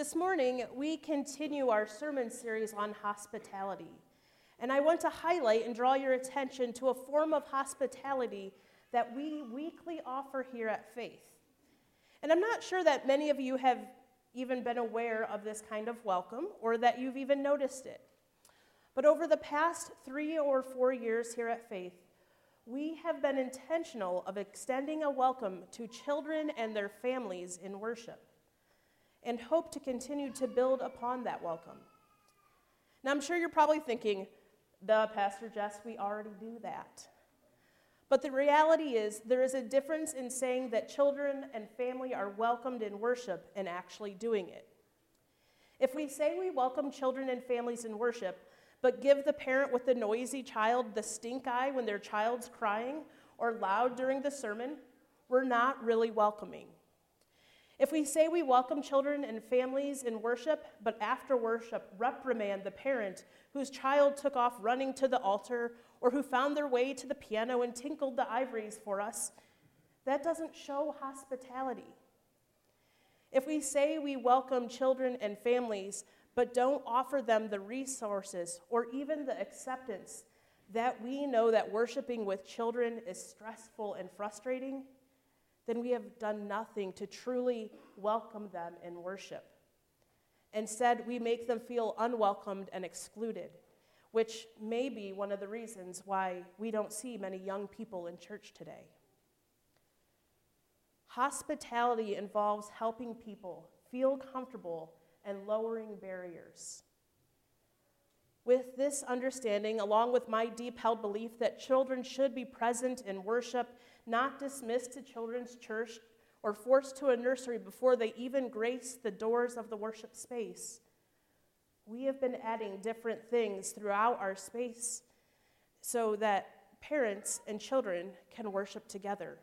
This morning, we continue our sermon series on hospitality. And I want to highlight and draw your attention to a form of hospitality that we weekly offer here at Faith. And I'm not sure that many of you have even been aware of this kind of welcome or that you've even noticed it. But over the past three or four years here at Faith, we have been intentional of extending a welcome to children and their families in worship and hope to continue to build upon that welcome. Now, I'm sure you're probably thinking, the Pastor Jess, we already do that. But the reality is, there is a difference in saying that children and family are welcomed in worship and actually doing it. If we say we welcome children and families in worship, but give the parent with the noisy child the stink eye when their child's crying or loud during the sermon, we're not really welcoming. If we say we welcome children and families in worship, but after worship reprimand the parent whose child took off running to the altar or who found their way to the piano and tinkled the ivories for us, that doesn't show hospitality. If we say we welcome children and families, but don't offer them the resources or even the acceptance that we know that worshiping with children is stressful and frustrating, then we have done nothing to truly welcome them in worship. Instead, we make them feel unwelcomed and excluded, which may be one of the reasons why we don't see many young people in church today. Hospitality involves helping people feel comfortable and lowering barriers. With this understanding, along with my deep held belief that children should be present in worship not dismissed to children's church or forced to a nursery before they even grace the doors of the worship space. We have been adding different things throughout our space so that parents and children can worship together.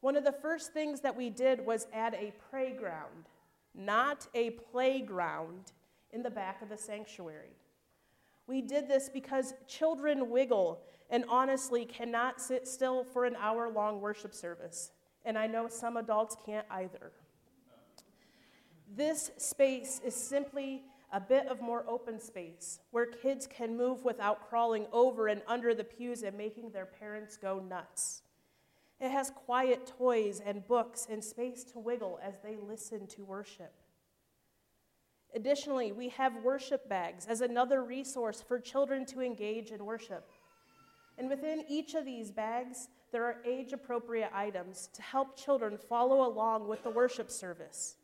One of the first things that we did was add a pray-ground, not a playground, in the back of the sanctuary. We did this because children wiggle and honestly cannot sit still for an hour long worship service. And I know some adults can't either. This space is simply a bit of more open space where kids can move without crawling over and under the pews and making their parents go nuts. It has quiet toys and books and space to wiggle as they listen to worship. Additionally, we have worship bags as another resource for children to engage in worship. And within each of these bags, there are age appropriate items to help children follow along with the worship service.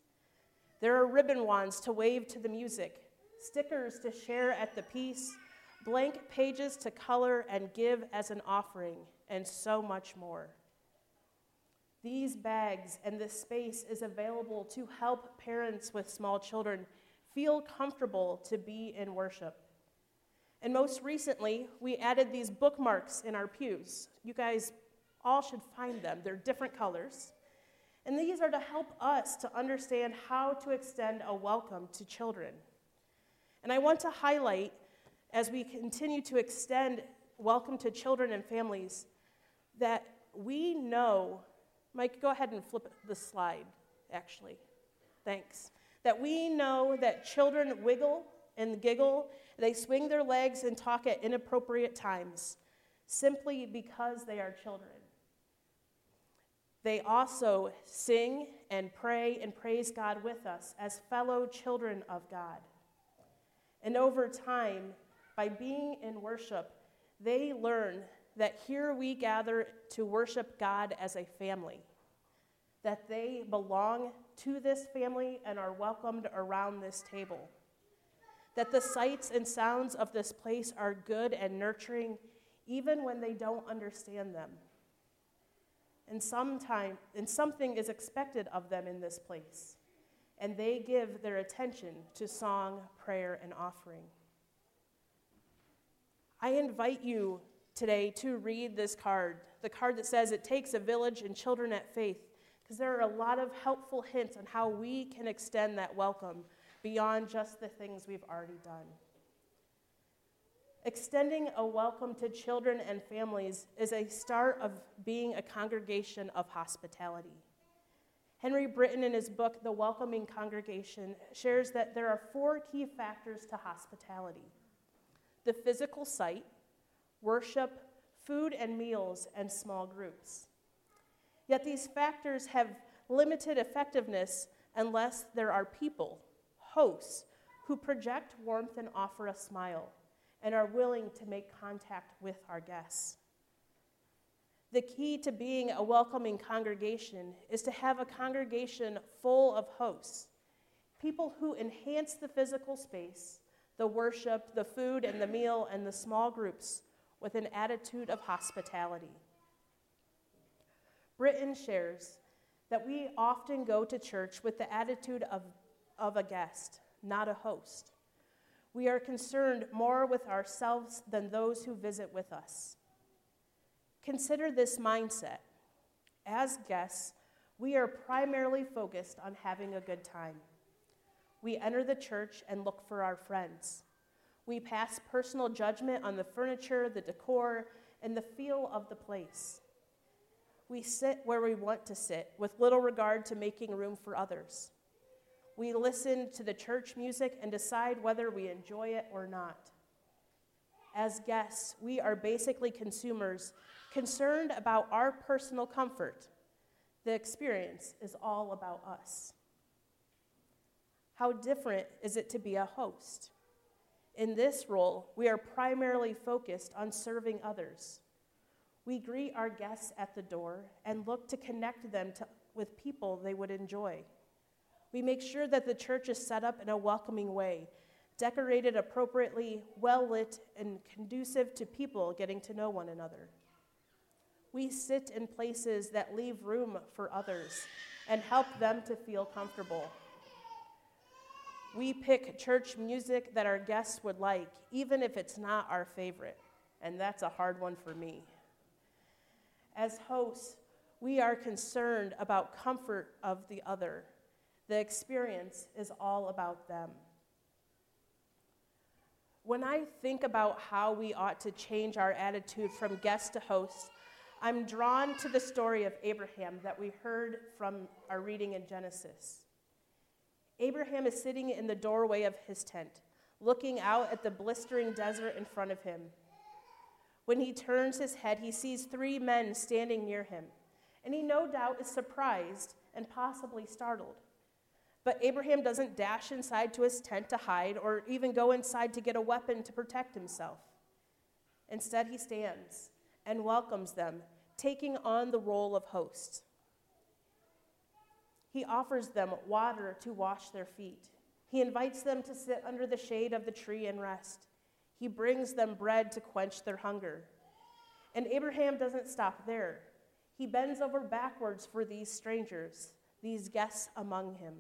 There are ribbon wands to wave to the music, stickers to share at the peace, blank pages to color and give as an offering, and so much more. These bags and this space is available to help parents with small children feel comfortable to be in worship. And most recently, we added these bookmarks in our pews. You guys all should find them, they're different colors. And these are to help us to understand how to extend a welcome to children. And I want to highlight, as we continue to extend welcome to children and families, that we know, Mike, go ahead and flip the slide, actually. Thanks. That we know that children wiggle and giggle, they swing their legs and talk at inappropriate times simply because they are children. They also sing and pray and praise God with us as fellow children of God. And over time, by being in worship, they learn that here we gather to worship God as a family, that they belong to this family and are welcomed around this table that the sights and sounds of this place are good and nurturing even when they don't understand them. And sometime and something is expected of them in this place. And they give their attention to song, prayer, and offering. I invite you today to read this card, the card that says it takes a village and children at faith, because there are a lot of helpful hints on how we can extend that welcome beyond just the things we've already done. Extending a welcome to children and families is a start of being a congregation of hospitality. Henry Brinton, in his book, The Welcoming Congregation, shares that there are four key factors to hospitality the physical site, worship, food and meals, and small groups. Yet these factors have limited effectiveness unless there are people, hosts, who project warmth and offer a smile and are willing to make contact with our guests. The key to being a welcoming congregation is to have a congregation full of hosts, people who enhance the physical space, the worship, the food and the meal, and the small groups with an attitude of hospitality. Brinton shares that we often go to church with the attitude of, of a guest, not a host. We are concerned more with ourselves than those who visit with us. Consider this mindset. As guests, we are primarily focused on having a good time. We enter the church and look for our friends. We pass personal judgment on the furniture, the decor, and the feel of the place. We sit where we want to sit with little regard to making room for others. We listen to the church music and decide whether we enjoy it or not. As guests, we are basically consumers concerned about our personal comfort. The experience is all about us. How different is it to be a host? In this role, we are primarily focused on serving others. We greet our guests at the door and look to connect them to, with people they would enjoy. We make sure that the church is set up in a welcoming way, decorated appropriately, well lit, and conducive to people getting to know one another. We sit in places that leave room for others and help them to feel comfortable. We pick church music that our guests would like, even if it's not our favorite, and that's a hard one for me. As hosts, we are concerned about comfort of the other. The experience is all about them. When I think about how we ought to change our attitude from guest to host, I'm drawn to the story of Abraham that we heard from our reading in Genesis. Abraham is sitting in the doorway of his tent, looking out at the blistering desert in front of him. When he turns his head, he sees three men standing near him, and he no doubt is surprised and possibly startled. But Abraham doesn't dash inside to his tent to hide or even go inside to get a weapon to protect himself. Instead, he stands and welcomes them, taking on the role of host. He offers them water to wash their feet. He invites them to sit under the shade of the tree and rest. He brings them bread to quench their hunger. And Abraham doesn't stop there. He bends over backwards for these strangers, these guests among him.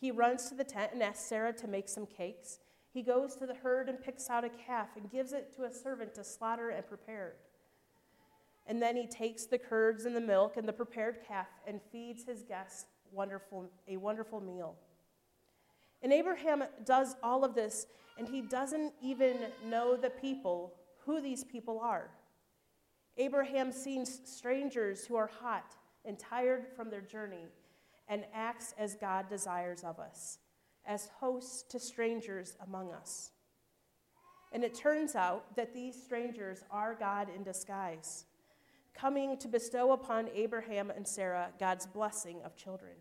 He runs to the tent and asks Sarah to make some cakes. He goes to the herd and picks out a calf and gives it to a servant to slaughter and prepare. And then he takes the curds and the milk and the prepared calf and feeds his guests wonderful, a wonderful meal. And Abraham does all of this, and he doesn't even know the people, who these people are. Abraham sees strangers who are hot and tired from their journey and acts as God desires of us, as hosts to strangers among us. And it turns out that these strangers are God in disguise coming to bestow upon Abraham and Sarah God's blessing of children.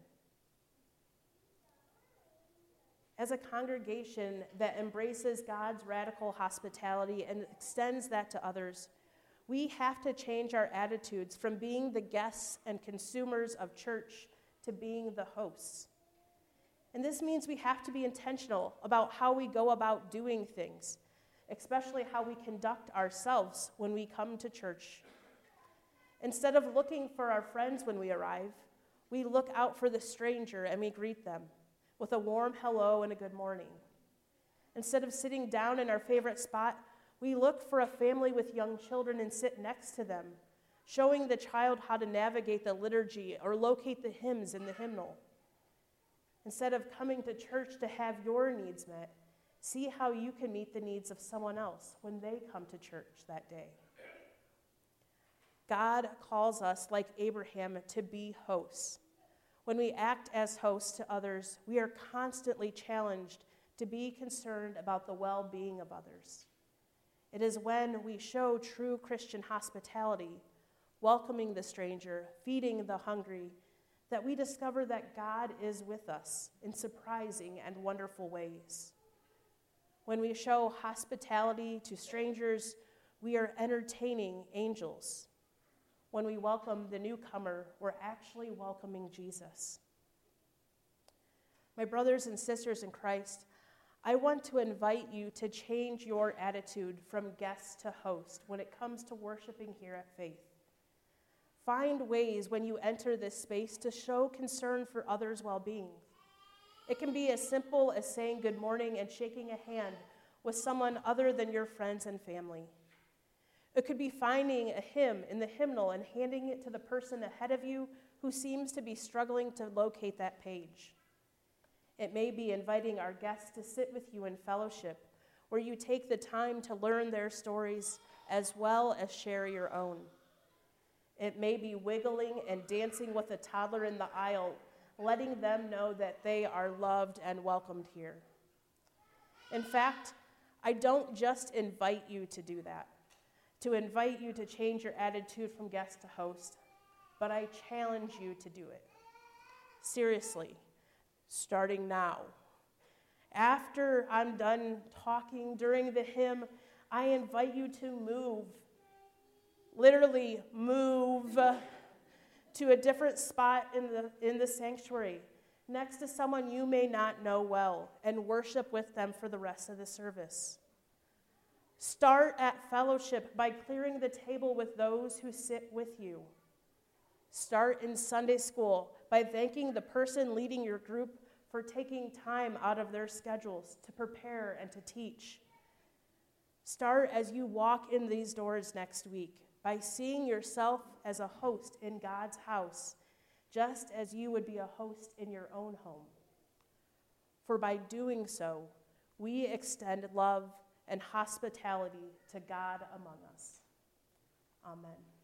As a congregation that embraces God's radical hospitality and extends that to others, we have to change our attitudes from being the guests and consumers of church to being the hosts. And this means we have to be intentional about how we go about doing things, especially how we conduct ourselves when we come to church Instead of looking for our friends when we arrive, we look out for the stranger and we greet them with a warm hello and a good morning. Instead of sitting down in our favorite spot, we look for a family with young children and sit next to them, showing the child how to navigate the liturgy or locate the hymns in the hymnal. Instead of coming to church to have your needs met, see how you can meet the needs of someone else when they come to church that day. God calls us, like Abraham, to be hosts. When we act as hosts to others, we are constantly challenged to be concerned about the well being of others. It is when we show true Christian hospitality, welcoming the stranger, feeding the hungry, that we discover that God is with us in surprising and wonderful ways. When we show hospitality to strangers, we are entertaining angels. When we welcome the newcomer, we're actually welcoming Jesus. My brothers and sisters in Christ, I want to invite you to change your attitude from guest to host when it comes to worshiping here at Faith. Find ways when you enter this space to show concern for others' well being. It can be as simple as saying good morning and shaking a hand with someone other than your friends and family. It could be finding a hymn in the hymnal and handing it to the person ahead of you who seems to be struggling to locate that page. It may be inviting our guests to sit with you in fellowship, where you take the time to learn their stories as well as share your own. It may be wiggling and dancing with a toddler in the aisle, letting them know that they are loved and welcomed here. In fact, I don't just invite you to do that to invite you to change your attitude from guest to host, but I challenge you to do it. Seriously, starting now. After I'm done talking during the hymn, I invite you to move. Literally, move to a different spot in the, in the sanctuary next to someone you may not know well and worship with them for the rest of the service. Start at fellowship by clearing the table with those who sit with you. Start in Sunday school by thanking the person leading your group for taking time out of their schedules to prepare and to teach. Start as you walk in these doors next week by seeing yourself as a host in God's house, just as you would be a host in your own home. For by doing so, we extend love and hospitality to God among us. Amen.